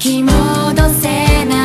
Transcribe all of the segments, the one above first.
き戻せない。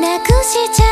なくしちゃう